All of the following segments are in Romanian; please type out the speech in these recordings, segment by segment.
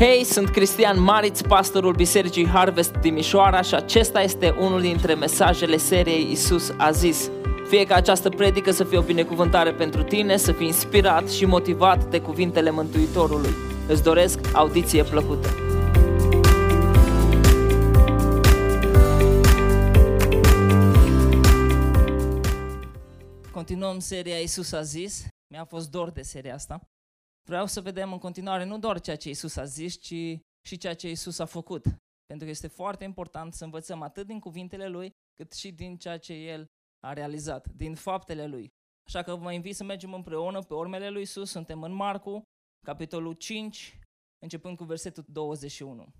Hei, sunt Cristian Mariț, pastorul Bisericii Harvest Timișoara și acesta este unul dintre mesajele seriei Isus a zis. Fie ca această predică să fie o binecuvântare pentru tine, să fii inspirat și motivat de cuvintele Mântuitorului. Îți doresc audiție plăcută! Continuăm seria Isus a zis. Mi-a fost dor de seria asta. Vreau să vedem în continuare nu doar ceea ce Isus a zis, ci și ceea ce Isus a făcut. Pentru că este foarte important să învățăm atât din cuvintele Lui, cât și din ceea ce El a realizat, din faptele Lui. Așa că vă invit să mergem împreună pe urmele Lui Isus. Suntem în Marcu, capitolul 5, începând cu versetul 21.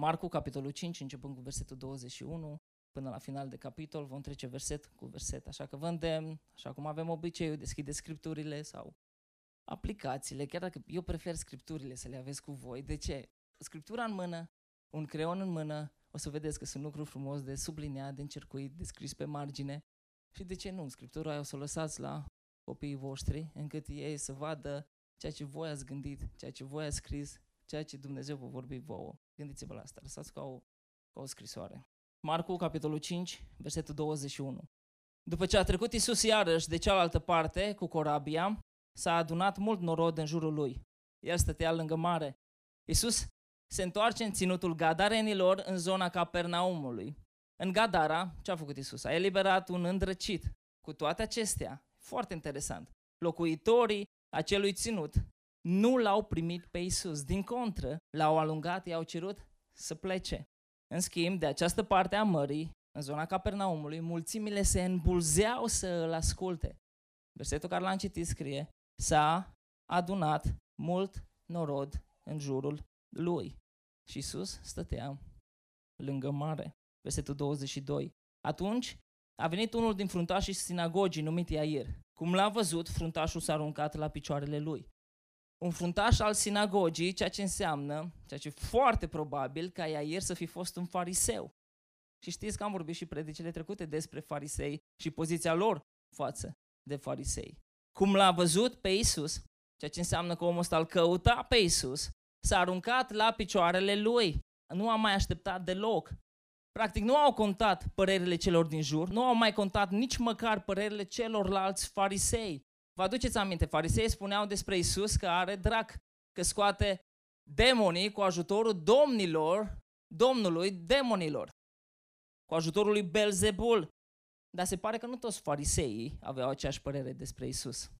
Marcu, capitolul 5, începând cu versetul 21, până la final de capitol, vom trece verset cu verset. Așa că vă îndemn, așa cum avem obiceiul, deschide scripturile sau aplicațiile, chiar dacă eu prefer scripturile să le aveți cu voi. De ce? Scriptura în mână, un creion în mână, o să vedeți că sunt lucruri frumos de subliniat, de încercuit, de scris pe margine. Și de ce nu? Scriptura aia o să o lăsați la copiii voștri, încât ei să vadă ceea ce voi ați gândit, ceea ce voi ați scris, ceea ce Dumnezeu vă vorbi vouă. Gândiți-vă la asta, lăsați ca o, ca o scrisoare. Marcu, capitolul 5, versetul 21. După ce a trecut Isus iarăși de cealaltă parte cu corabia, s-a adunat mult norod în jurul lui. El stătea lângă mare. Isus se întoarce în ținutul Gadarenilor în zona Capernaumului. În Gadara, ce a făcut Isus? A eliberat un îndrăcit. Cu toate acestea, foarte interesant, locuitorii acelui ținut nu l-au primit pe Isus. Din contră, l-au alungat, i-au cerut să plece. În schimb, de această parte a mării, în zona Capernaumului, mulțimile se îmbulzeau să îl asculte. Versetul care l-am citit scrie, s-a adunat mult norod în jurul lui. Și Isus stătea lângă mare. Versetul 22. Atunci a venit unul din fruntașii sinagogii numit Iair. Cum l-a văzut, fruntașul s-a aruncat la picioarele lui. Un fruntaș al sinagogii, ceea ce înseamnă, ceea ce e foarte probabil ca Iair să fi fost un fariseu. Și știți că am vorbit și predicile trecute despre farisei și poziția lor față de farisei. Cum l-a văzut pe Isus, ceea ce înseamnă că omul ăsta îl căuta pe Isus, s-a aruncat la picioarele lui. Nu a mai așteptat deloc. Practic nu au contat părerile celor din jur, nu au mai contat nici măcar părerile celorlalți farisei. Vă aduceți aminte, farisei spuneau despre Isus că are drac, că scoate demonii cu ajutorul domnilor, Domnului demonilor, cu ajutorul lui Belzebul. Dar se pare că nu toți fariseii aveau aceeași părere despre Isus.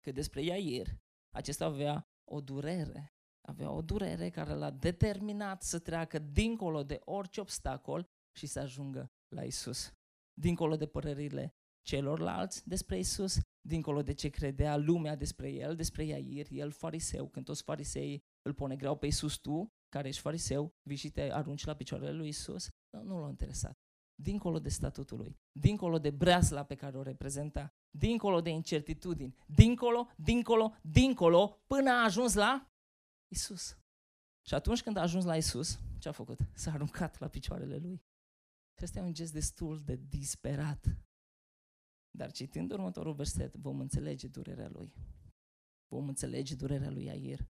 Că despre Iair, acesta avea o durere. Avea o durere care l-a determinat să treacă dincolo de orice obstacol și să ajungă la Isus. Dincolo de părerile celorlalți despre Isus, dincolo de ce credea lumea despre el, despre Iair, el fariseu, când toți fariseii îl pune greu pe Isus, tu, care ești fariseu, vii și te arunci la picioarele lui Isus, nu, nu l-a interesat dincolo de statutul lui, dincolo de breasla pe care o reprezenta, dincolo de incertitudini, dincolo, dincolo, dincolo, până a ajuns la Isus. Și atunci când a ajuns la Isus, ce a făcut? S-a aruncat la picioarele lui. Și ăsta e un gest destul de disperat. Dar citind următorul verset, vom înțelege durerea lui. Vom înțelege durerea lui Air.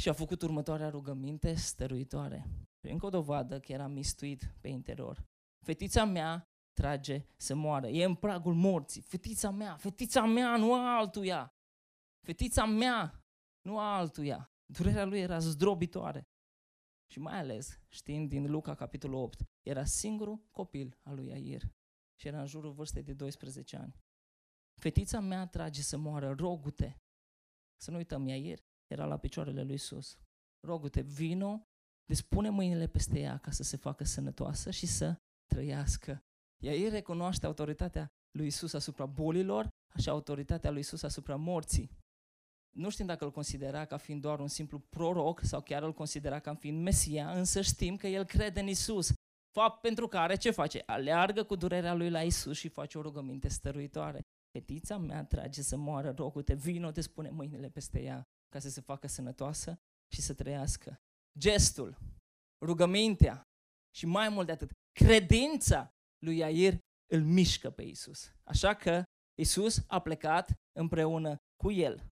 Și a făcut următoarea rugăminte stăruitoare. Încă o dovadă că era mistuit pe interior. Fetița mea trage să moară. E în pragul morții. Fetița mea, fetița mea, nu a altuia. Fetița mea, nu a altuia. Durerea lui era zdrobitoare. Și mai ales, știind din Luca, capitolul 8, era singurul copil al lui Air și era în jurul vârstei de 12 ani. Fetița mea trage să moară, rogute. Să nu uităm, Iair era la picioarele lui sus. Rogute, vino, despune mâinile peste ea ca să se facă sănătoasă și să trăiască. Ea ei recunoaște autoritatea lui Isus asupra bolilor și autoritatea lui Isus asupra morții. Nu știm dacă îl considera ca fiind doar un simplu proroc sau chiar îl considera ca fiind Mesia, însă știm că el crede în Isus. Fapt pentru care ce face? Aleargă cu durerea lui la Isus și face o rugăminte stăruitoare. Fetița mea trage să moară, rogul-te, vino, te spune mâinile peste ea ca să se facă sănătoasă și să trăiască. Gestul, rugămintea și mai mult de atât, credința lui Iair îl mișcă pe Isus. Așa că Isus a plecat împreună cu el.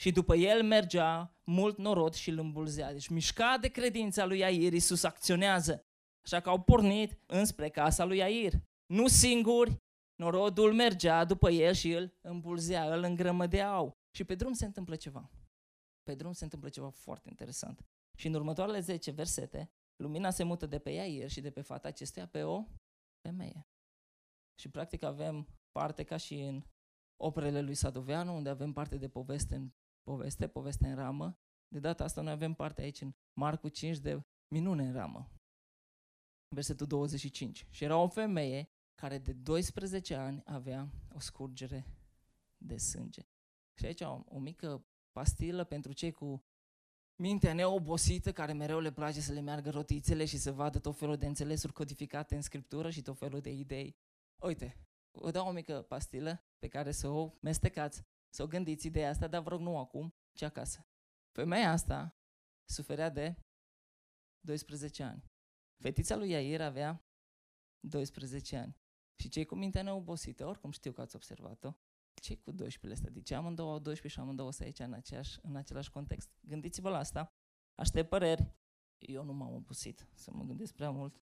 Și după el mergea mult norod și îl îmbulzea. Deci mișcat de credința lui Iair, Iisus acționează. Așa că au pornit înspre casa lui Iair. Nu singuri, norodul mergea după el și îl îmbulzea, îl îngrămădeau. Și pe drum se întâmplă ceva. Pe drum se întâmplă ceva foarte interesant. Și în următoarele 10 versete, lumina se mută de pe Iair și de pe fata acestuia pe o femeie. Și practic avem parte ca și în operele lui Sadoveanu, unde avem parte de poveste în poveste, poveste în ramă. De data asta noi avem parte aici în Marcu 5 de minune în ramă. Versetul 25. Și era o femeie care de 12 ani avea o scurgere de sânge. Și aici o, o mică pastilă pentru cei cu mintea neobosită, care mereu le place să le meargă rotițele și să vadă tot felul de înțelesuri codificate în scriptură și tot felul de idei. Uite, vă dau o mică pastilă pe care să o mestecați, să o gândiți ideea asta, dar vă rog nu acum, ci acasă. Femeia asta suferea de 12 ani. Fetița lui Iair avea 12 ani. Și cei cu mintea neobosită, oricum știu că ați observat-o, cei cu 12 ăsta, deci amândouă au 12 și amândouă să aici în, aceeași, în același context. Gândiți-vă la asta, aștept păreri, eu nu m-am obosit să mă gândesc prea mult,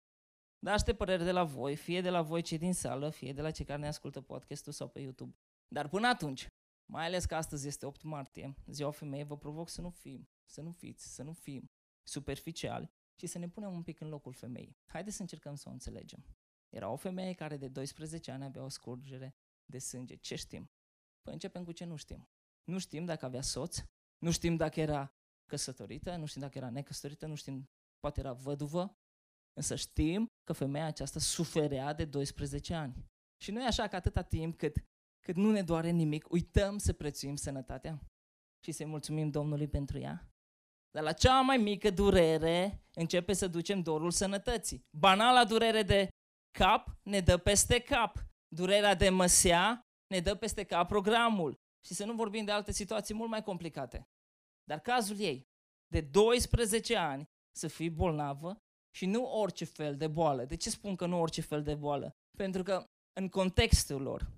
dar aștept păreri de la voi, fie de la voi cei din sală, fie de la cei care ne ascultă podcastul sau pe YouTube. Dar până atunci, mai ales că astăzi este 8 martie, ziua femeie, vă provoc să nu fim, să nu fiți, să nu fim superficiali și să ne punem un pic în locul femeii. Haideți să încercăm să o înțelegem. Era o femeie care de 12 ani avea o scurgere de sânge. Ce știm? Păi începem cu ce nu știm. Nu știm dacă avea soț, nu știm dacă era căsătorită, nu știm dacă era necăsătorită, nu știm, poate era văduvă, însă știm că femeia aceasta suferea de 12 ani. Și nu e așa că atâta timp cât, cât nu ne doare nimic, uităm să prețuim sănătatea și să-i mulțumim Domnului pentru ea. Dar la cea mai mică durere începe să ducem dorul sănătății. Banala durere de cap ne dă peste cap. Durerea de măsea ne dă peste cap programul. Și să nu vorbim de alte situații mult mai complicate. Dar cazul ei, de 12 ani să fii bolnavă și nu orice fel de boală. De ce spun că nu orice fel de boală? Pentru că în contextul lor,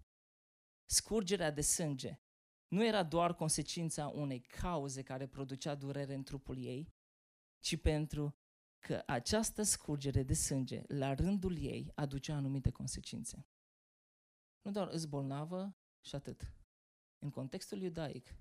scurgerea de sânge nu era doar consecința unei cauze care producea durere în trupul ei, ci pentru că această scurgere de sânge, la rândul ei, aducea anumite consecințe. Nu doar îți bolnavă și atât. În contextul iudaic,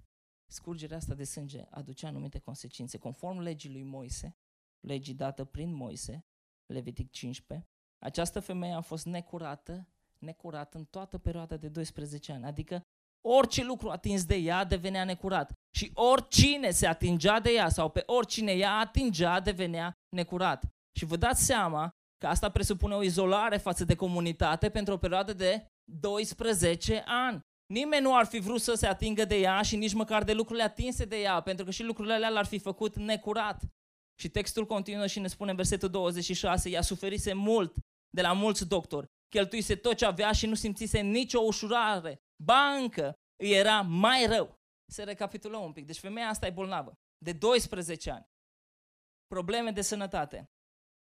scurgerea asta de sânge aducea anumite consecințe. Conform legii lui Moise, legii dată prin Moise, Levitic 15, această femeie a fost necurată, necurată în toată perioada de 12 ani, adică orice lucru atins de ea devenea necurat. Și oricine se atingea de ea sau pe oricine ea atingea devenea necurat. Și vă dați seama că asta presupune o izolare față de comunitate pentru o perioadă de 12 ani. Nimeni nu ar fi vrut să se atingă de ea și nici măcar de lucrurile atinse de ea, pentru că și lucrurile alea l-ar fi făcut necurat. Și textul continuă și ne spune în versetul 26, ea suferise mult de la mulți doctori, cheltuise tot ce avea și nu simțise nicio ușurare. Ba încă îi era mai rău. Se recapitulăm un pic. Deci femeia asta e bolnavă. De 12 ani. Probleme de sănătate.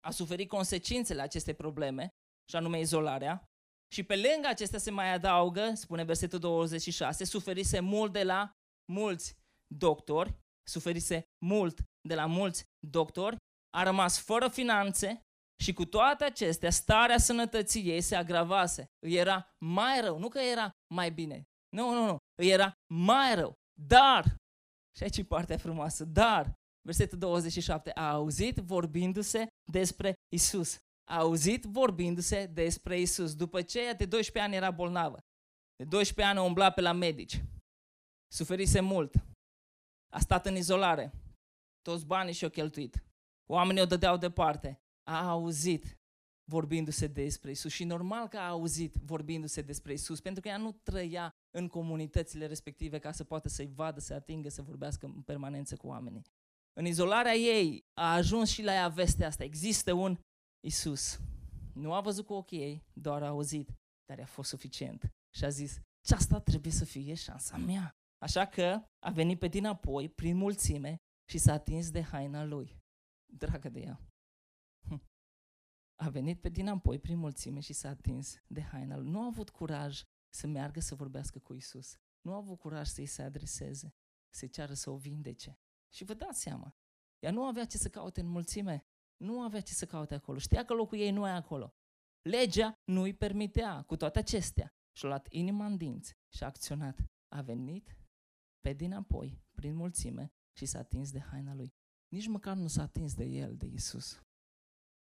A suferit consecințele acestei probleme, și anume izolarea, și pe lângă acestea se mai adaugă, spune versetul 26, suferise mult de la mulți doctori, suferise mult de la mulți doctori, a rămas fără finanțe și cu toate acestea starea sănătății ei se agravase. Îi era mai rău, nu că era mai bine. Nu, nu, nu, îi era mai rău. Dar, și aici e partea frumoasă, dar, versetul 27, a auzit vorbindu-se despre Isus a auzit vorbindu-se despre Isus. După ce ea de 12 ani era bolnavă, de 12 ani umbla pe la medici, suferise mult, a stat în izolare, toți banii și-au cheltuit, oamenii o dădeau departe, a auzit vorbindu-se despre Isus și normal că a auzit vorbindu-se despre Isus, pentru că ea nu trăia în comunitățile respective ca să poată să-i vadă, să atingă, să vorbească în permanență cu oamenii. În izolarea ei a ajuns și la ea vestea asta. Există un Isus nu a văzut cu ochii ei, doar a auzit, dar a fost suficient. Și a zis, ce asta trebuie să fie șansa mea. Așa că a venit pe dinapoi, prin mulțime, și s-a atins de haina lui. Dragă de ea. Hm. A venit pe dinapoi, prin mulțime, și s-a atins de haina lui. Nu a avut curaj să meargă să vorbească cu Isus. Nu a avut curaj să-i se adreseze, să-i ceară să o vindece. Și vă dați seama, ea nu avea ce să caute în mulțime, nu avea ce să caute acolo, știa că locul ei nu e acolo. Legea nu îi permitea, cu toate acestea, și-a luat inima în dinți și a acționat. A venit pe dinapoi, prin mulțime, și s-a atins de haina lui. Nici măcar nu s-a atins de el, de Isus.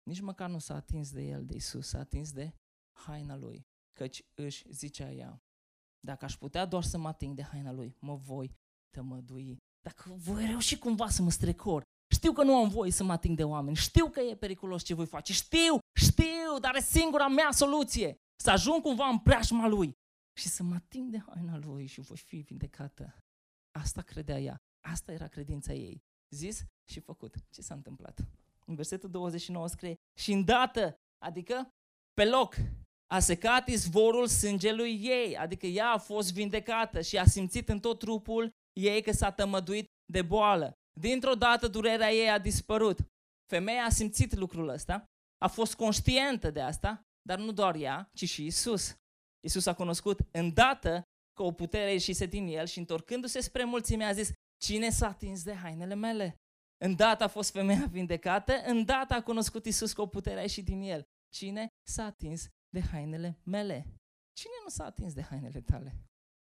Nici măcar nu s-a atins de el, de Isus, s-a atins de haina lui, căci își zicea ea, dacă aș putea doar să mă ating de haina lui, mă voi tămădui. Dacă voi reuși cumva să mă strecor, știu că nu am voie să mă ating de oameni, știu că e periculos ce voi face, știu, știu, dar e singura mea soluție, să ajung cumva în preajma lui și să mă ating de haina lui și voi fi vindecată. Asta credea ea, asta era credința ei. Zis și făcut. Ce s-a întâmplat? În versetul 29 scrie, și îndată, adică pe loc, a secat izvorul sângelui ei, adică ea a fost vindecată și a simțit în tot trupul ei că s-a tămăduit de boală. Dintr-o dată durerea ei a dispărut. Femeia a simțit lucrul ăsta, a fost conștientă de asta, dar nu doar ea, ci și Isus. Isus a cunoscut îndată că o putere ieșise din el și întorcându-se spre mulțime a zis, cine s-a atins de hainele mele? Îndată a fost femeia vindecată, îndată a cunoscut Isus că o putere a ieșit din el. Cine s-a atins de hainele mele? Cine nu s-a atins de hainele tale?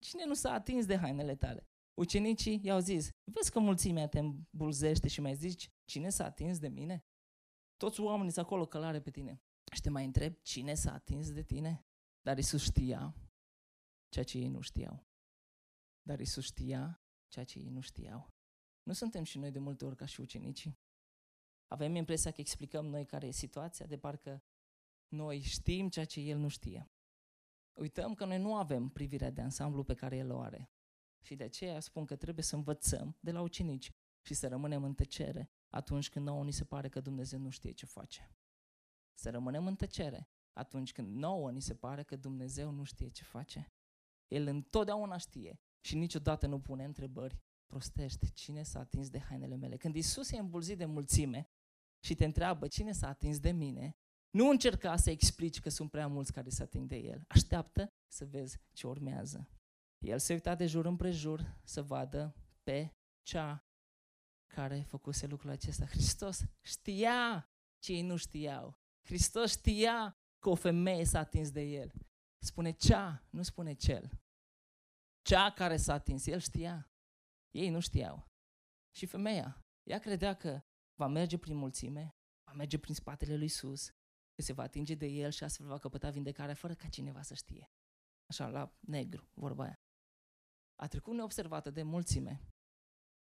Cine nu s-a atins de hainele tale? Ucenicii i-au zis, vezi că mulțimea te îmbulzește și mai zici, cine s-a atins de mine? Toți oamenii sunt acolo călare pe tine. Și te mai întreb, cine s-a atins de tine? Dar Isus știa ceea ce ei nu știau. Dar Isus știa ceea ce ei nu știau. Nu suntem și noi de multe ori ca și ucenicii. Avem impresia că explicăm noi care e situația, de parcă noi știm ceea ce El nu știe. Uităm că noi nu avem privirea de ansamblu pe care El o are. Și de aceea spun că trebuie să învățăm de la ucenici și să rămânem în tăcere atunci când nouă ni se pare că Dumnezeu nu știe ce face. Să rămânem în tăcere atunci când nouă ni se pare că Dumnezeu nu știe ce face. El întotdeauna știe și niciodată nu pune întrebări prostește, cine s-a atins de hainele mele? Când Isus e îmbulzit de mulțime și te întreabă cine s-a atins de mine, nu încerca să explici că sunt prea mulți care se ating de el. Așteaptă să vezi ce urmează. El se uita de jur împrejur să vadă pe cea care făcuse lucrul acesta. Hristos știa ce ei nu știau. Hristos știa că o femeie s-a atins de el. Spune cea, nu spune cel. Cea care s-a atins, el știa. Ei nu știau. Și femeia, ea credea că va merge prin mulțime, va merge prin spatele lui Sus, că se va atinge de el și astfel va căpăta vindecarea fără ca cineva să știe. Așa, la negru, vorba aia. A trecut neobservată de mulțime.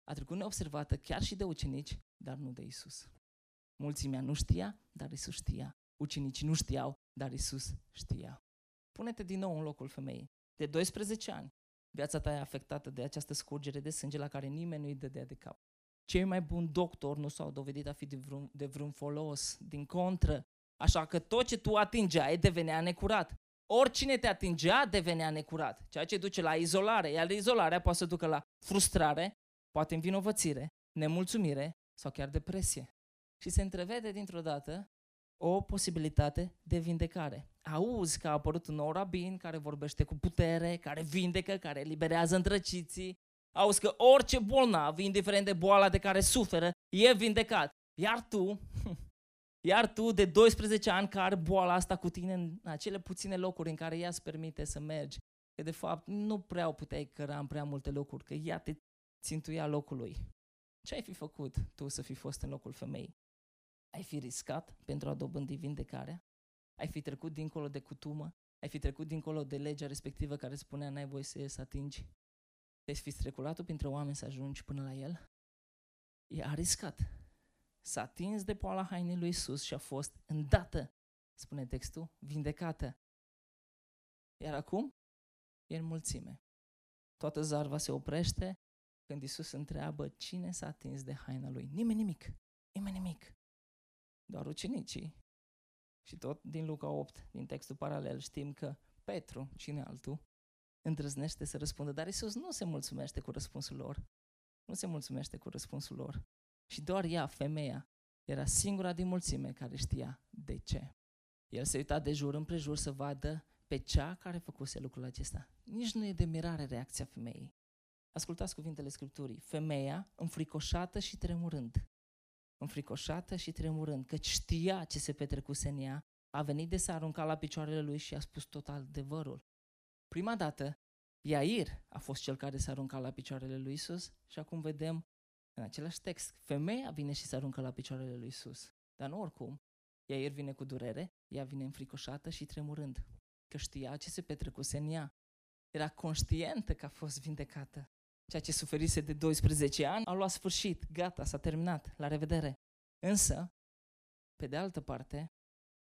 A trecut neobservată chiar și de ucenici, dar nu de Isus. Mulțimea nu știa, dar Isus știa. Ucenicii nu știau, dar Isus știa. Pune-te din nou în locul femeii. De 12 ani, viața ta e afectată de această scurgere de sânge la care nimeni nu-i dădea de cap. Cei mai buni doctori nu s-au dovedit a fi de vreun, de vreun folos, din contră. Așa că tot ce tu atingeai devenea necurat. Oricine te atingea devenea necurat, ceea ce duce la izolare, iar izolarea poate să ducă la frustrare, poate învinovățire, nemulțumire sau chiar depresie. Și se întrevede dintr-o dată o posibilitate de vindecare. Auzi că a apărut un nou rabin care vorbește cu putere, care vindecă, care eliberează întrăciții. Auzi că orice bolnav, indiferent de boala de care suferă, e vindecat. Iar tu, iar tu de 12 ani care boala asta cu tine în acele puține locuri în care ea îți permite să mergi, că de fapt nu prea o puteai căra în prea multe locuri, că ea te țintuia locului. Ce ai fi făcut tu să fi fost în locul femeii? ai fi riscat pentru a dobândi vindecarea? Ai fi trecut dincolo de cutumă? Ai fi trecut dincolo de legea respectivă care spunea n-ai voie să, să atingi? Te-ai fi streculat printre oameni să ajungi până la el? E a riscat. S-a atins de poala hainei lui Isus și a fost îndată, spune textul, vindecată. Iar acum e în mulțime. Toată zarva se oprește când Isus întreabă cine s-a atins de haina lui. Nimeni nimic. Nimeni nimic doar ucenicii. Și tot din Luca 8, din textul paralel, știm că Petru, cine altul, îndrăznește să răspundă, dar Isus nu se mulțumește cu răspunsul lor. Nu se mulțumește cu răspunsul lor. Și doar ea, femeia, era singura din mulțime care știa de ce. El se uita de jur împrejur să vadă pe cea care făcuse lucrul acesta. Nici nu e de mirare reacția femeii. Ascultați cuvintele Scripturii. Femeia înfricoșată și tremurând. Înfricoșată și tremurând, căci știa ce se petrecuse în ea, a venit de s-a aruncat la picioarele lui și a spus tot adevărul. Prima dată, Iair a fost cel care s-a aruncat la picioarele lui Isus și acum vedem în același text, femeia vine și se aruncă la picioarele lui Isus. Dar nu oricum. Iair vine cu durere, ea vine înfricoșată și tremurând, că știa ce se petrecuse în ea. Era conștientă că a fost vindecată. Ceea ce suferise de 12 ani a luat sfârșit, gata, s-a terminat, la revedere. Însă, pe de altă parte,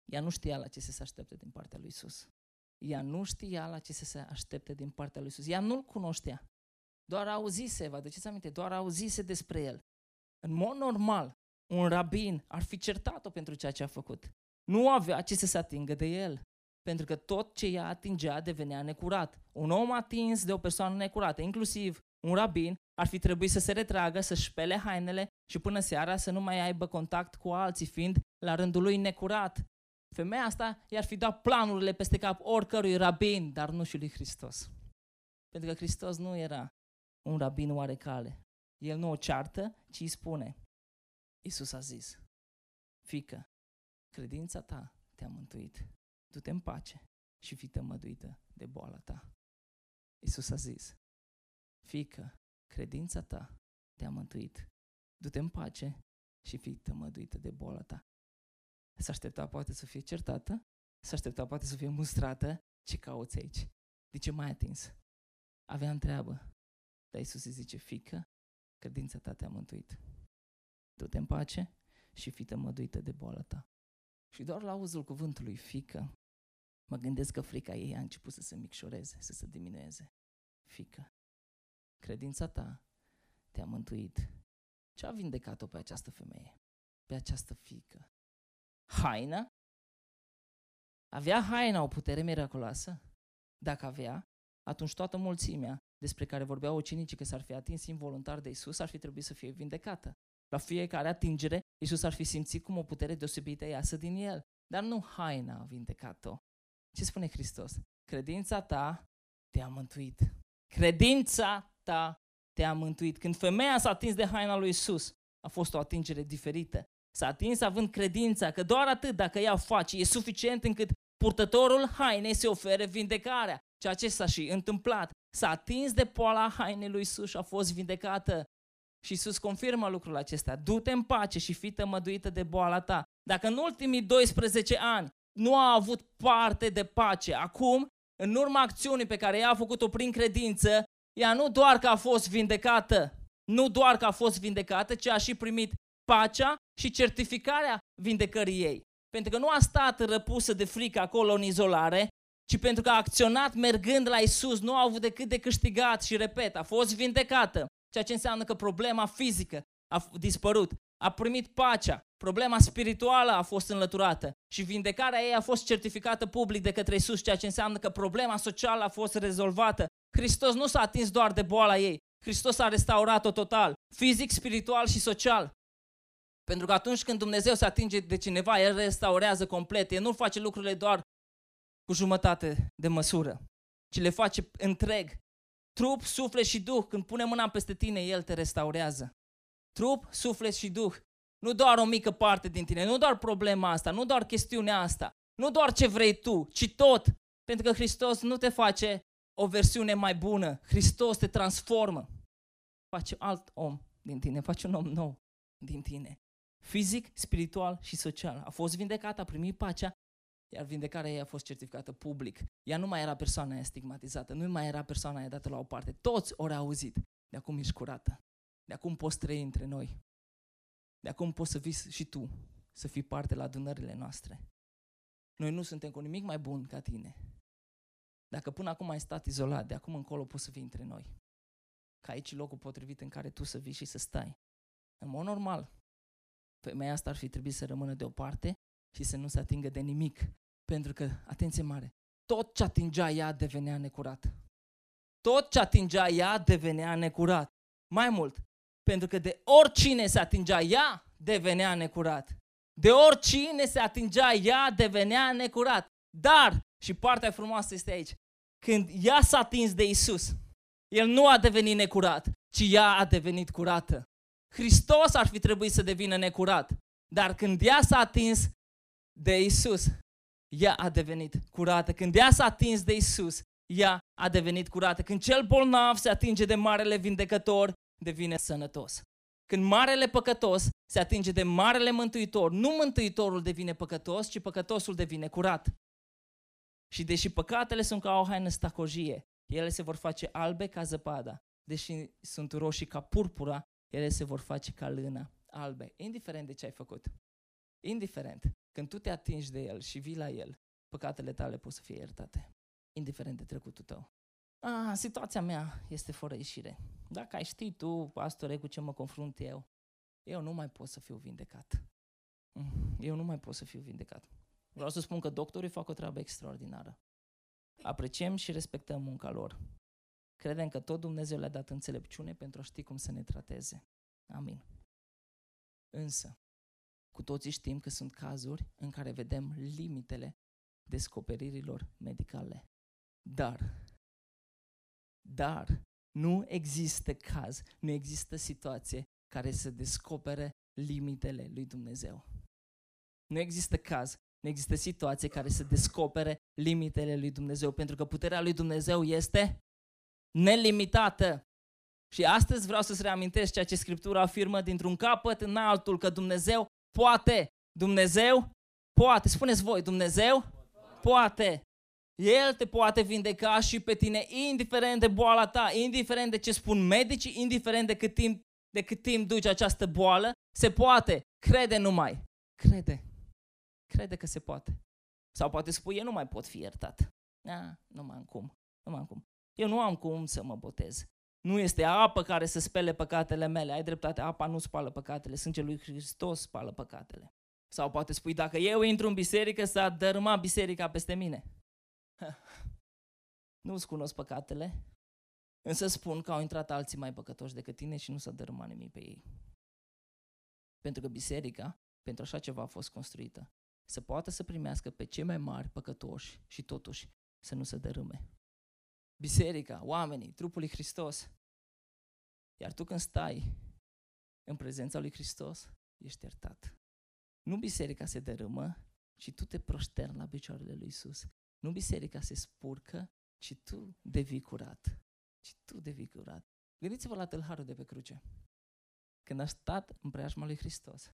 ea nu știa la ce să se aștepte din partea lui Isus. Ea nu știa la ce să se aștepte din partea lui Isus. Ea nu-l cunoștea. Doar auzise, vă aduceți aminte, doar auzise despre el. În mod normal, un rabin ar fi certat-o pentru ceea ce a făcut. Nu avea ce să se atingă de el. Pentru că tot ce ea atingea devenea necurat. Un om atins de o persoană necurată, inclusiv un rabin, ar fi trebuit să se retragă, să șpele hainele și până seara să nu mai aibă contact cu alții, fiind la rândul lui necurat. Femeia asta i-ar fi dat planurile peste cap oricărui rabin, dar nu și lui Hristos. Pentru că Hristos nu era un rabin oarecale. El nu o ceartă, ci îi spune. Iisus a zis, fică, credința ta te-a mântuit. Du-te în pace și fii tămăduită de boala ta. Iisus a zis, fică, credința ta te-a mântuit. Du-te în pace și fii tămăduită de boala ta. S-a aștepta poate să fie certată, s-a aștepta poate să fie mustrată, ce cauți aici? De ce mai atins? Avea întreabă. Dar Iisus îi zice, fică, credința ta te-a mântuit. Du-te în pace și fii tămăduită de boala ta. Și doar la auzul cuvântului fică, mă gândesc că frica ei a început să se micșoreze, să se diminueze. Fică, credința ta te-a mântuit. Ce a vindecat-o pe această femeie? Pe această fică? Haina? Avea haina o putere miraculoasă? Dacă avea, atunci toată mulțimea despre care vorbeau ucenicii că s-ar fi atins involuntar de Isus ar fi trebuit să fie vindecată. La fiecare atingere, Isus ar fi simțit cum o putere deosebită iasă din el. Dar nu haina a vindecat-o. Ce spune Hristos? Credința ta te-a mântuit. Credința ta te-a mântuit. Când femeia s-a atins de haina lui Isus, a fost o atingere diferită. S-a atins având credința că doar atât dacă ea o face, e suficient încât purtătorul hainei se ofere vindecarea. Ceea ce s-a și întâmplat. S-a atins de poala hainei lui Isus și a fost vindecată. Și Iisus confirmă lucrul acesta. Du-te în pace și fii tămăduită de boala ta. Dacă în ultimii 12 ani nu a avut parte de pace, acum, în urma acțiunii pe care ea a făcut-o prin credință, ea nu doar că a fost vindecată, nu doar că a fost vindecată, ci a și primit pacea și certificarea vindecării ei. Pentru că nu a stat răpusă de frică acolo în izolare, ci pentru că a acționat mergând la Isus, nu a avut decât de câștigat și, repet, a fost vindecată, ceea ce înseamnă că problema fizică a dispărut, a primit pacea, problema spirituală a fost înlăturată și vindecarea ei a fost certificată public de către Isus, ceea ce înseamnă că problema socială a fost rezolvată. Hristos nu s-a atins doar de boala ei, Hristos a restaurat-o total, fizic, spiritual și social. Pentru că atunci când Dumnezeu se atinge de cineva, El restaurează complet. El nu face lucrurile doar cu jumătate de măsură, ci le face întreg. Trup, suflet și duh. Când pune mâna peste tine, El te restaurează. Trup, suflet și duh. Nu doar o mică parte din tine, nu doar problema asta, nu doar chestiunea asta, nu doar ce vrei tu, ci tot. Pentru că Hristos nu te face o versiune mai bună. Hristos te transformă. Face alt om din tine, face un om nou din tine. Fizic, spiritual și social. A fost vindecat, a primit pacea, iar vindecarea ei a fost certificată public. Ea nu mai era persoana aia stigmatizată, nu mai era persoana aia dată la o parte. Toți ori auzit. De acum ești curată. De acum poți trăi între noi. De acum poți să vii și tu să fii parte la adunările noastre. Noi nu suntem cu nimic mai bun ca tine. Dacă până acum ai stat izolat, de acum încolo poți să vii între noi. Ca aici locul potrivit în care tu să vii și să stai. În mod normal, femeia asta ar fi trebuit să rămână deoparte și să nu se atingă de nimic. Pentru că, atenție mare, tot ce atingea ea devenea necurat. Tot ce atingea ea devenea necurat. Mai mult, pentru că de oricine se atingea ea, devenea necurat. De oricine se atingea ea, devenea necurat. Dar, și partea frumoasă este aici, când ea s-a atins de Isus, El nu a devenit necurat, ci ea a devenit curată. Hristos ar fi trebuit să devină necurat, dar când ea s-a atins de Isus, ea a devenit curată. Când ea s-a atins de Isus, ea a devenit curată. Când cel bolnav se atinge de marele vindecător, devine sănătos. Când marele păcătos se atinge de marele mântuitor, nu mântuitorul devine păcătos, ci păcătosul devine curat. Și deși păcatele sunt ca o haină stacojie, ele se vor face albe ca zăpada. Deși sunt roșii ca purpura, ele se vor face ca lână albe, indiferent de ce ai făcut. Indiferent, când tu te atingi de el și vii la el, păcatele tale pot să fie iertate, indiferent de trecutul tău. Ah, situația mea este fără ieșire. Dacă ai ști tu, pastore, cu ce mă confrunt eu, eu nu mai pot să fiu vindecat. Mm, eu nu mai pot să fiu vindecat. Vreau să spun că doctorii fac o treabă extraordinară. Apreciem și respectăm munca lor. Credem că tot Dumnezeu le-a dat înțelepciune pentru a ști cum să ne trateze. Amin. Însă, cu toții știm că sunt cazuri în care vedem limitele descoperirilor medicale. Dar, dar, nu există caz, nu există situație care să descopere limitele lui Dumnezeu. Nu există caz, nu există situație care să descopere limitele lui Dumnezeu, pentru că puterea lui Dumnezeu este nelimitată. Și astăzi vreau să-ți reamintesc ceea ce Scriptura afirmă dintr-un capăt în altul, că Dumnezeu poate. Dumnezeu poate. Spuneți voi, Dumnezeu poate. El te poate vindeca și pe tine, indiferent de boala ta, indiferent de ce spun medicii, indiferent de cât timp, de cât timp duce această boală, se poate. Crede numai. Crede. Crede că se poate. Sau poate spui, eu nu mai pot fi iertat. A, nu mai am cum. Nu mai am cum. Eu nu am cum să mă botez. Nu este apă care să spele păcatele mele. Ai dreptate, apa nu spală păcatele. Sângele lui Hristos spală păcatele. Sau poate spui, dacă eu intru în biserică, s-a dărâmat biserica peste mine. Nu-ți cunosc păcatele, însă spun că au intrat alții mai păcătoși decât tine și nu s-a dărâmat nimic pe ei. Pentru că biserica, pentru așa ceva a fost construită, să poată să primească pe cei mai mari păcătoși și totuși să nu se dărâme. Biserica, oamenii, trupul lui Hristos. Iar tu când stai în prezența lui Hristos, ești iertat. Nu biserica se dărâmă, ci tu te proșterni la picioarele lui Isus. Nu biserica se spurcă, ci tu devii curat. Ci tu devii curat. Gândiți-vă la tâlharul de pe cruce. Când a stat în preajma lui Hristos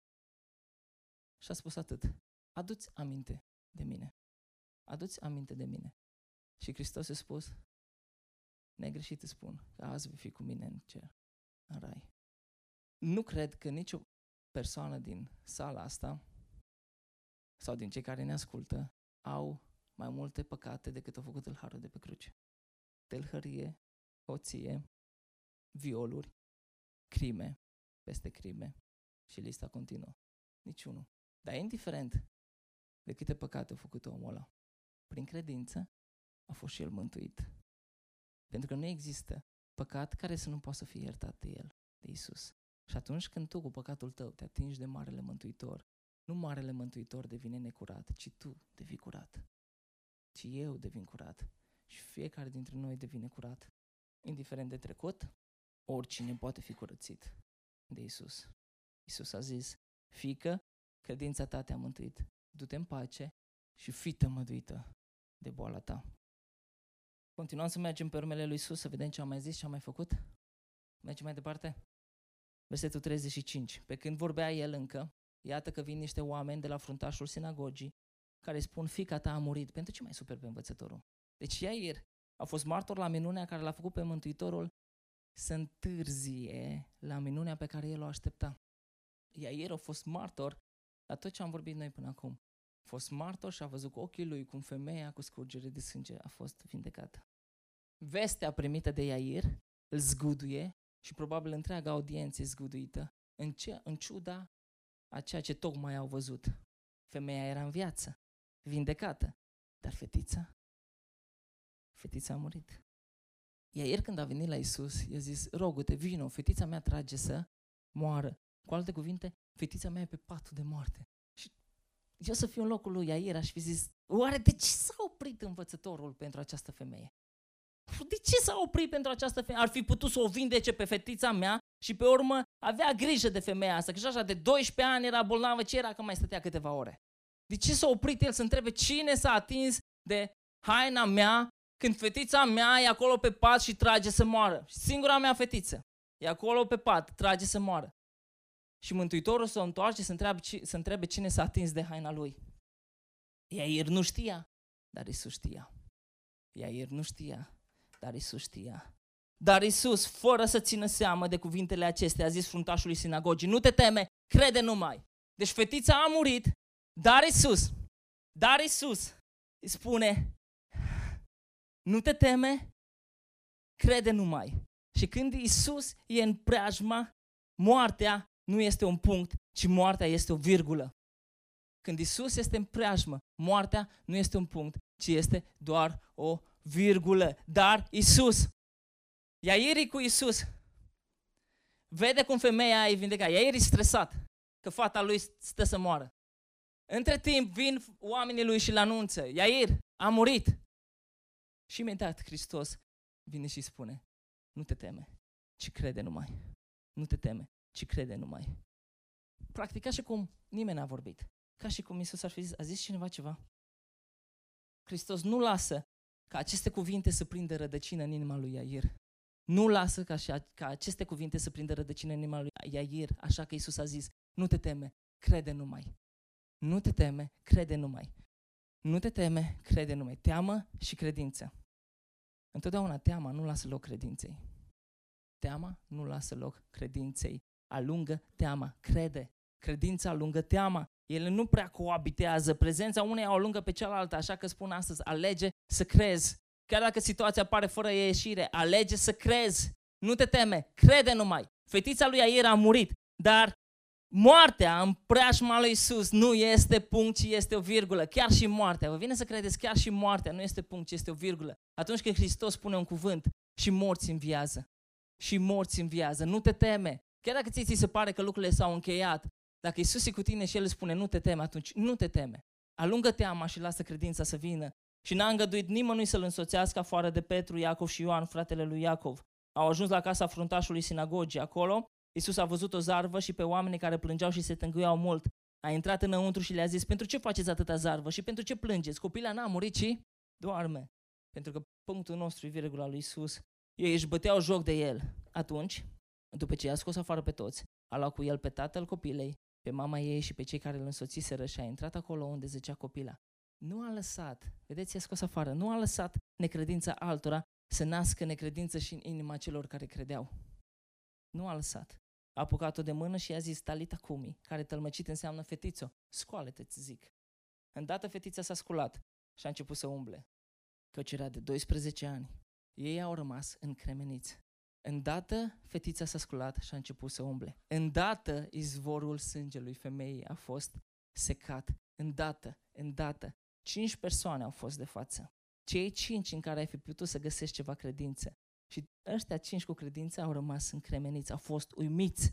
și a spus atât. Aduți aminte de mine. Aduți aminte de mine. Și Hristos a spus, negreșit îți spun că azi vei fi cu mine în cer, în rai. Nu cred că nicio persoană din sala asta sau din cei care ne ascultă au mai multe păcate decât au făcut el harul de pe cruce. Telhărie, hoție, violuri, crime, peste crime și lista continuă. Niciunul. Dar indiferent de câte păcate a făcut omul ăla, prin credință a fost și el mântuit. Pentru că nu există păcat care să nu poată să fie iertat de el, de Isus. Și atunci când tu cu păcatul tău te atingi de Marele Mântuitor, nu Marele Mântuitor devine necurat, ci tu devii curat. Ci eu devin curat. Și fiecare dintre noi devine curat. Indiferent de trecut, oricine poate fi curățit de Isus. Isus a zis, fică, credința ta te-a mântuit. Du-te în pace și fii tămăduită de boala ta. Continuăm să mergem pe urmele lui Isus, să vedem ce a mai zis, ce a mai făcut. Mergem mai departe. Versetul 35. Pe când vorbea el încă, iată că vin niște oameni de la fruntașul sinagogii care spun, fica ta a murit. Pentru ce mai super pe învățătorul? Deci Iair a fost martor la minunea care l-a făcut pe Mântuitorul să întârzie la minunea pe care el o aștepta. Iair a fost martor la tot ce am vorbit noi până acum. A fost martor și a văzut cu ochii lui cum femeia cu scurgere de sânge a fost vindecată. Vestea primită de Iair îl zguduie și probabil întreaga audiență e zguduită în, ce, în ciuda a ceea ce tocmai au văzut. Femeia era în viață, vindecată, dar fetița? Fetița a murit. Iar când a venit la Isus, i-a zis, rogute, vino, fetița mea trage să moară. Cu alte cuvinte, fetița mea e pe patul de moarte. Și eu să fiu în locul lui Iair, aș fi zis, oare de ce s-a oprit învățătorul pentru această femeie? De ce s-a oprit pentru această femeie? Ar fi putut să o vindece pe fetița mea și pe urmă avea grijă de femeia asta, că și așa de 12 ani era bolnavă, ce era că mai stătea câteva ore? De ce s-a oprit el să întrebe cine s-a atins de haina mea când fetița mea e acolo pe pat și trage să moară? Singura mea fetiță e acolo pe pat, trage să moară. Și Mântuitorul se întoarce să întrebe, să întrebe cine s-a atins de haina lui. Iair nu știa, dar Isus știa. Iair nu știa, dar Isus știa. Dar Isus, fără să țină seamă de cuvintele acestea, a zis fruntașului sinagogii, nu te teme, crede numai. Deci fetița a murit, dar Isus, dar Isus îi spune, nu te teme, crede numai. Și când Isus e în preajma, moartea nu este un punct, ci moartea este o virgulă. Când Isus este în preajmă, moartea nu este un punct, ci este doar o virgulă. Dar Isus, Iairi cu Isus, vede cum femeia e vindecat. Iairi e stresat că fata lui stă să moară. Între timp vin oamenii lui și-l anunță. Iair a murit. Și imediat Hristos vine și spune, nu te teme, ci crede numai. Nu te teme, ci crede numai. Practic, ca și cum nimeni n-a vorbit. Ca și cum Isus ar fi zis, a zis cineva ceva? Hristos nu lasă ca aceste cuvinte să prindă rădăcină în inima lui Iair. Nu lasă ca, și, ca aceste cuvinte să prindă rădăcină în inima lui Iair, așa că Isus a zis, nu te teme, crede numai. Nu te teme, crede numai. Nu te teme, crede numai. Teamă și credință. Întotdeauna teama nu lasă loc credinței. Teama nu lasă loc credinței. Alungă teama, crede. Credința alungă teama. Ele nu prea coabitează. Prezența uneia o alungă pe cealaltă, așa că spun astăzi, alege să crezi. Chiar dacă situația pare fără ieșire, alege să crezi. Nu te teme, crede numai. Fetița lui Air a murit, dar moartea în preajma lui Isus nu este punct, ci este o virgulă. Chiar și moartea. Vă vine să credeți, chiar și moartea nu este punct, ci este o virgulă. Atunci când Hristos spune un cuvânt și morți înviază. Și morți înviază. Nu te teme. Chiar dacă ți se pare că lucrurile s-au încheiat, dacă Isus e cu tine și El spune nu te teme, atunci nu te teme. Alungă teama și lasă credința să vină. Și n-a îngăduit nimănui să-l însoțească afară de Petru, Iacov și Ioan, fratele lui Iacov. Au ajuns la casa fruntașului sinagogii. Acolo, Isus a văzut o zarvă și pe oamenii care plângeau și se tângâiau mult. A intrat înăuntru și le-a zis, pentru ce faceți atâta zarvă și pentru ce plângeți? Copila n-a murit, ci doarme. Pentru că punctul nostru e virgula lui Isus. Ei își băteau joc de el. Atunci, după ce i-a scos afară pe toți, a luat cu el pe tatăl copilei, pe mama ei și pe cei care îl însoțiseră și a intrat acolo unde zicea copila. Nu a lăsat, vedeți, i-a scos afară, nu a lăsat necredința altora să nască necredință și în inima celor care credeau. Nu a lăsat. A apucat-o de mână și i-a zis, Talita Cumi, care tălmăcit înseamnă fetițo, scoală-te, ți zic. Îndată fetița s-a sculat și a început să umble, căci era de 12 ani. Ei au rămas încremeniți. Îndată fetița s-a sculat și a început să umble. Îndată izvorul sângelui femeii a fost secat. Îndată, îndată. Cinci persoane au fost de față. Cei cinci în care ai fi putut să găsești ceva credință. Și ăștia cinci cu credință au rămas încremeniți, au fost uimiți.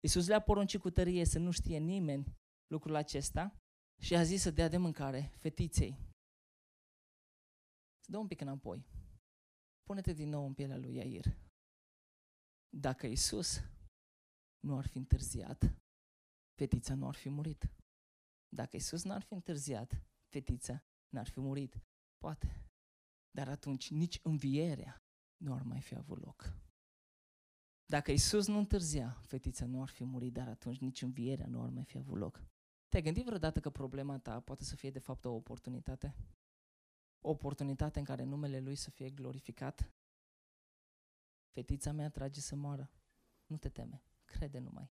Iisus le-a poruncit cu tărie să nu știe nimeni lucrul acesta și a zis să dea de mâncare fetiței. Să dă un pic înapoi. Pune-te din nou în pielea lui Iair. Dacă Isus nu ar fi întârziat, fetița nu ar fi murit. Dacă Isus n-ar fi întârziat, fetița n-ar fi murit. Poate. Dar atunci nici învierea nu ar mai fi avut loc. Dacă Isus nu întârzia, fetița nu ar fi murit, dar atunci nici învierea nu ar mai fi avut loc. Te-ai gândit vreodată că problema ta poate să fie de fapt o oportunitate? O oportunitate în care numele Lui să fie glorificat? Fetița mea trage să moară. Nu te teme, crede numai.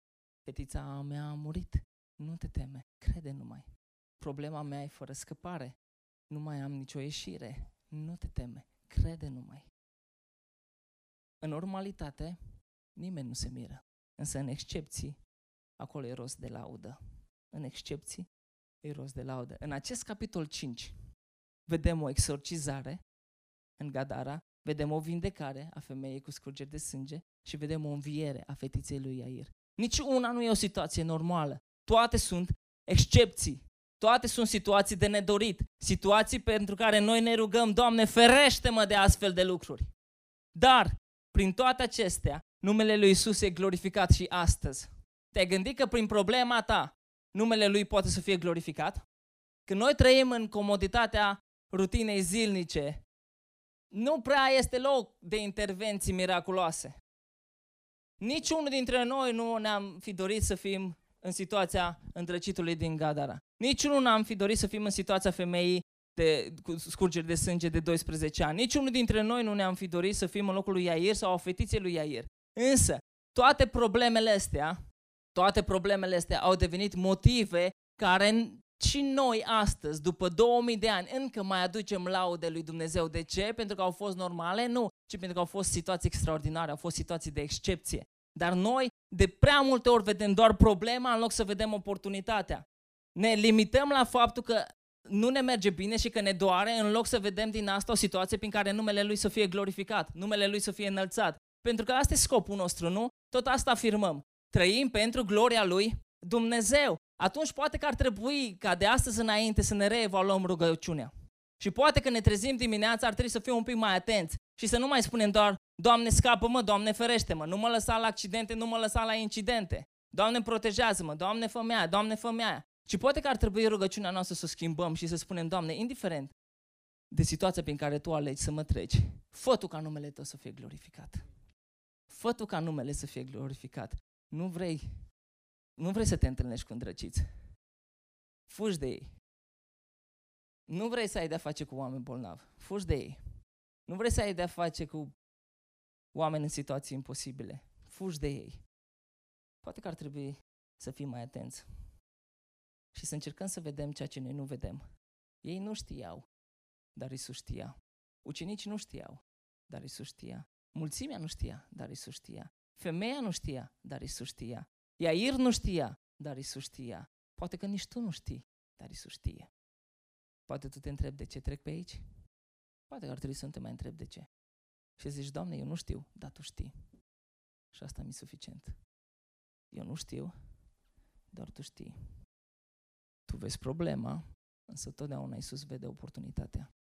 Fetița mea a murit. Nu te teme, crede numai. Problema mea e fără scăpare. Nu mai am nicio ieșire. Nu te teme, crede numai. În normalitate, nimeni nu se miră. Însă în excepții, acolo e rost de laudă. În excepții, e rost de laudă. În acest capitol 5, vedem o exorcizare în Gadara, vedem o vindecare a femeii cu scurgeri de sânge și vedem o înviere a fetiței lui Iair. Nici una nu e o situație normală. Toate sunt excepții. Toate sunt situații de nedorit, situații pentru care noi ne rugăm, Doamne, ferește-mă de astfel de lucruri. Dar, prin toate acestea, numele lui Isus e glorificat și astăzi. Te-ai gândit că prin problema ta, numele lui poate să fie glorificat? Când noi trăim în comoditatea rutinei zilnice, nu prea este loc de intervenții miraculoase. Niciunul dintre noi nu ne-am fi dorit să fim în situația îndrăcitului din Gadara. Niciunul n-am fi dorit să fim în situația femeii de, cu scurgeri de sânge de 12 ani. Niciunul dintre noi nu ne-am fi dorit să fim în locul lui Iair sau a fetiței lui Iair. Însă, toate problemele astea, toate problemele astea au devenit motive care și noi astăzi, după 2000 de ani, încă mai aducem laude lui Dumnezeu. De ce? Pentru că au fost normale? Nu, ci pentru că au fost situații extraordinare, au fost situații de excepție. Dar noi de prea multe ori vedem doar problema în loc să vedem oportunitatea. Ne limităm la faptul că nu ne merge bine și că ne doare, în loc să vedem din asta o situație prin care numele Lui să fie glorificat, numele Lui să fie înălțat. Pentru că asta e scopul nostru, nu? Tot asta afirmăm. Trăim pentru gloria Lui Dumnezeu. Atunci poate că ar trebui ca de astăzi înainte să ne reevaluăm rugăciunea. Și poate că ne trezim dimineața, ar trebui să fim un pic mai atenți și să nu mai spunem doar, Doamne scapă-mă, Doamne ferește-mă, nu mă lăsa la accidente, nu mă lăsa la incidente. Doamne protejează-mă, Doamne fă Doamne fă Și poate că ar trebui rugăciunea noastră să o schimbăm și să spunem, Doamne, indiferent de situația prin care Tu alegi să mă treci, fă Tu ca numele Tău să fie glorificat. Fă Tu ca numele să fie glorificat. Nu vrei, nu vrei să te întâlnești cu îndrăciți. Fugi de ei. Nu vrei să ai de-a face cu oameni bolnavi. Fugi de ei. Nu vrei să ai de-a face cu oameni în situații imposibile. Fugi de ei. Poate că ar trebui să fim mai atenți și să încercăm să vedem ceea ce noi nu vedem. Ei nu știau, dar Isus știa. Ucenicii nu știau, dar Isus știa. Mulțimea nu știa, dar Isus știa. Femeia nu știa, dar Isus știa. Iair nu știa, dar Isus știa. Poate că nici tu nu știi, dar Isus știe. Poate tu te întrebi de ce trec pe aici? Poate că ar trebui să te mai întreb de ce. Și zici, Doamne, eu nu știu, dar Tu știi. Și asta mi-e suficient. Eu nu știu, doar Tu știi. Tu vezi problema, însă totdeauna Iisus vede oportunitatea.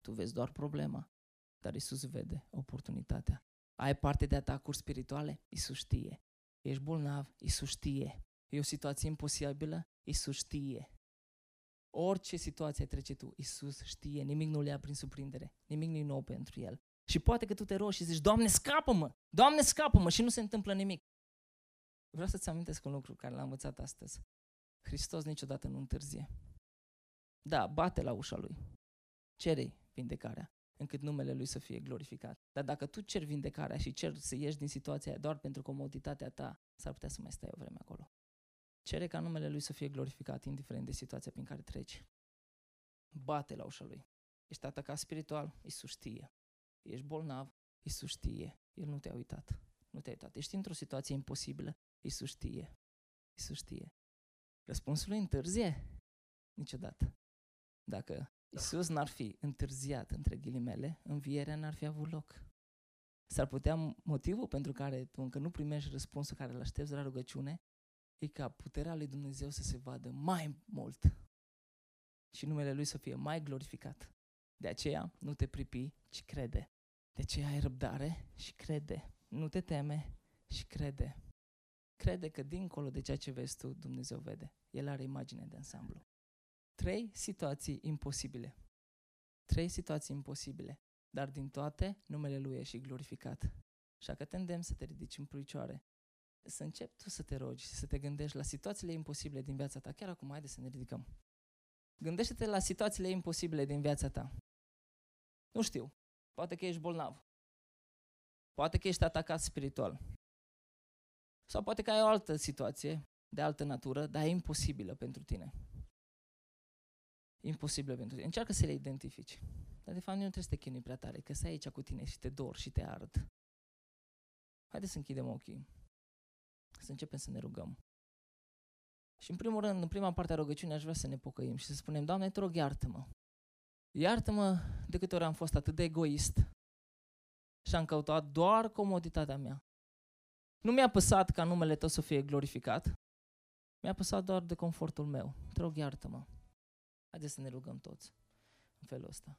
Tu vezi doar problema, dar Iisus vede oportunitatea. Ai parte de atacuri spirituale? Iisus știe. Ești bolnav? Iisus știe. E o situație imposibilă? Iisus știe. Orice situație trece tu, Isus știe, nimic nu le ia prin surprindere, nimic nu e nou pentru El. Și poate că tu te rogi și zici, Doamne, scapă-mă! Doamne, scapă-mă! Și nu se întâmplă nimic. Vreau să-ți amintesc un lucru care l-am învățat astăzi. Hristos niciodată nu întârzie. Da, bate la ușa Lui. cere vindecarea, încât numele Lui să fie glorificat. Dar dacă tu ceri vindecarea și ceri să ieși din situația aia doar pentru comoditatea ta, s-ar putea să mai stai o vreme acolo. Cere ca numele Lui să fie glorificat, indiferent de situația prin care treci. Bate la ușa Lui. Ești atacat spiritual, Iisus știe. Ești bolnav, Iisus știe. El nu te-a uitat. Nu te-a uitat. Ești într-o situație imposibilă, Iisus știe. Iisus știe. Răspunsul lui întârzie? Niciodată. Dacă Iisus n-ar fi întârziat, între ghilimele, învierea n-ar fi avut loc. S-ar putea motivul pentru care tu încă nu primești răspunsul care îl aștepți la rugăciune e ca puterea lui Dumnezeu să se vadă mai mult și numele Lui să fie mai glorificat. De aceea nu te pripi, ci crede. De aceea ai răbdare și crede. Nu te teme și crede. Crede că dincolo de ceea ce vezi tu, Dumnezeu vede. El are imagine de ansamblu. Trei situații imposibile. Trei situații imposibile. Dar din toate, numele Lui e și glorificat. Așa că te îndemn să te ridici în picioare să începi tu să te rogi și să te gândești la situațiile imposibile din viața ta. Chiar acum, haide să ne ridicăm. Gândește-te la situațiile imposibile din viața ta. Nu știu, poate că ești bolnav. Poate că ești atacat spiritual. Sau poate că ai o altă situație de altă natură, dar e imposibilă pentru tine. Imposibilă pentru tine. Încearcă să le identifici. Dar de fapt nu trebuie să te chinui prea tare, că stai aici cu tine și te dor și te ard. Haideți să închidem ochii să începem să ne rugăm. Și în primul rând, în prima parte a rugăciunii, aș vrea să ne pocăim și să spunem, Doamne, te rog, iartă-mă. Iartă-mă de câte ori am fost atât de egoist și am căutat doar comoditatea mea. Nu mi-a păsat ca numele Tău să fie glorificat, mi-a păsat doar de confortul meu. Te rog, iartă-mă. Haideți să ne rugăm toți în felul ăsta.